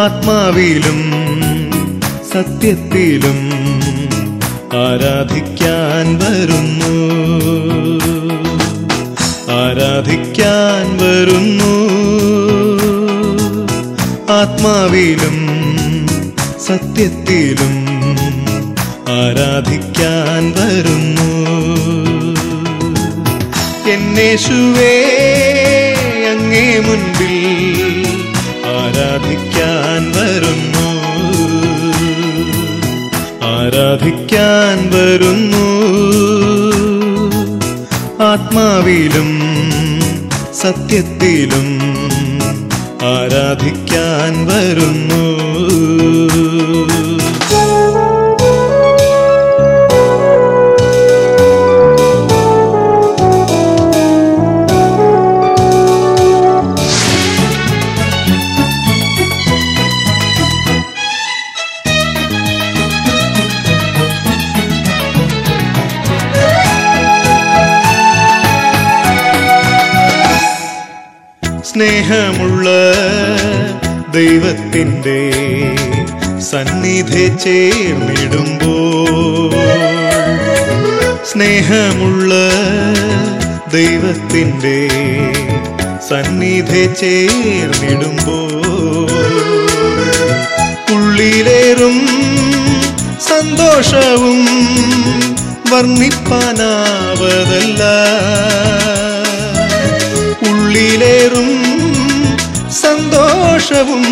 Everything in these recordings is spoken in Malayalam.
ആത്മാവിലും സത്യത്തിലും ആരാധിക്കാൻ വരുന്നു. ആരാധിക്കാൻ വരുന്നു. ആത്മാവിലും സത്യത്തിലും ആരാധിക്കാൻ വരുന്നു. എന്നേശുവേ അങ്ങേ മുൻപിൽ ആരാധിക്കാൻ ആരാധിക്കാൻ വരുന്നു. ആത്മാവിലും സത്യത്തിലും ആരാധിക്കാൻ വരുന്നു. സ്നേഹമുള്ള ദൈവത്തിന്റെ സന്നിധി ചേർന്നിടുമ്പോൾ സ്നേഹമുള്ള ദൈവത്തിന്റെ സന്നിധി ചേർന്നിടുമ്പോൾ ഉള്ളിലേറും സന്തോഷവും വർണിപ്പാനാവതല്ല. സന്തോഷവും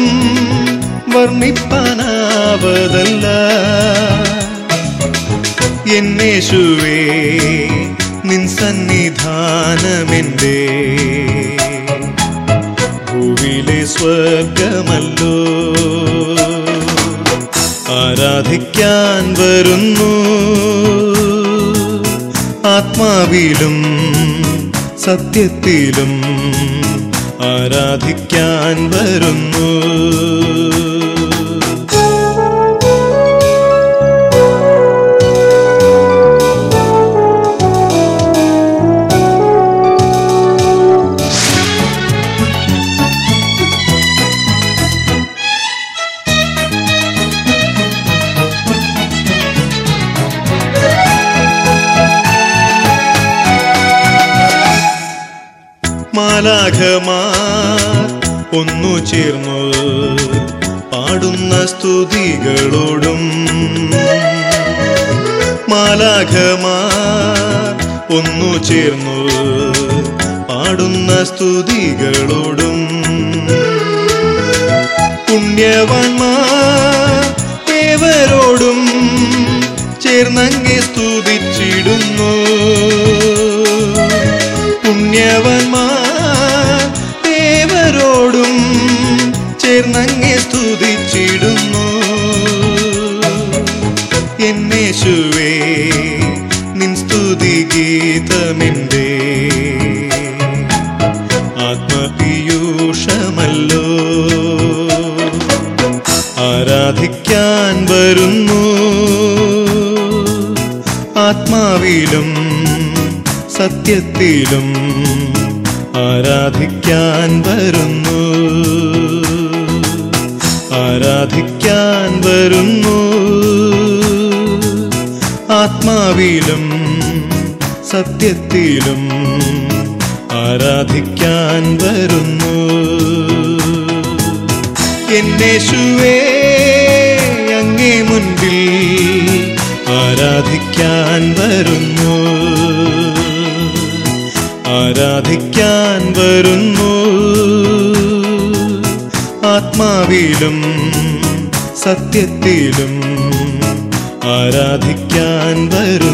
വർണിപ്പാനാവതല്ല. എന്നേശുവേ നിൻ സന്നിധാനമെന്റെ ഭൂവിലെ സ്വർഗമല്ലോ ആരാധിക്കാൻ വരുന്നു. ആത്മാവിലും സത്യത്തിലും ആരാധിക്കാൻ വരുന്നു. മാലാഖമാർ ഒന്നു ചേർന്നു പാടുന്ന സ്തുതികളോടും. മാലാഘമാ ഒന്നു ചേർന്നു പാടുന്ന സ്തുതികളോടും. പുണ്യവാന്മാർ ഏവരോടും ചേർന്നങ്ങെ സ്തുതിച്ചിടുന്നു. പുണ്യവന്മാർ ആത്മാവിലും സത്യത്തിലും ആരാധിക്കാൻ വരുന്നു. ആരാധിക്കാൻ വരുന്നു. ആത്മാവിലും സത്യത്തിലും ആരാധിക്കാൻ വരുന്നു. എന്നേശുവേ അങ്ങേ മുൻപിൽ ആരാധിക്കാൻ വരുന്നു. ആരാധിക്കാൻ വരുന്നു. ആത്മാവിലും സത്യത്തിലും ആരാധിക്കാൻ വരുന്നു.